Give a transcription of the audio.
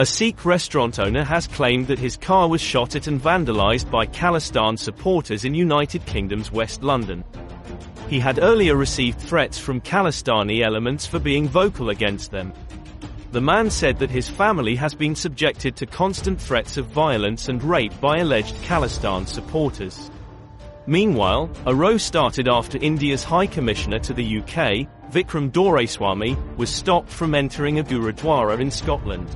A Sikh restaurant owner has claimed that his car was shot at and vandalized by Khalistan supporters in United Kingdom's West London. He had earlier received threats from Khalistani elements for being vocal against them. The man said that his family has been subjected to constant threats of violence and rape by alleged Khalistan supporters. Meanwhile, a row started after India's High Commissioner to the UK, Vikram Doraiswami, was stopped from entering a Gurudwara in Scotland.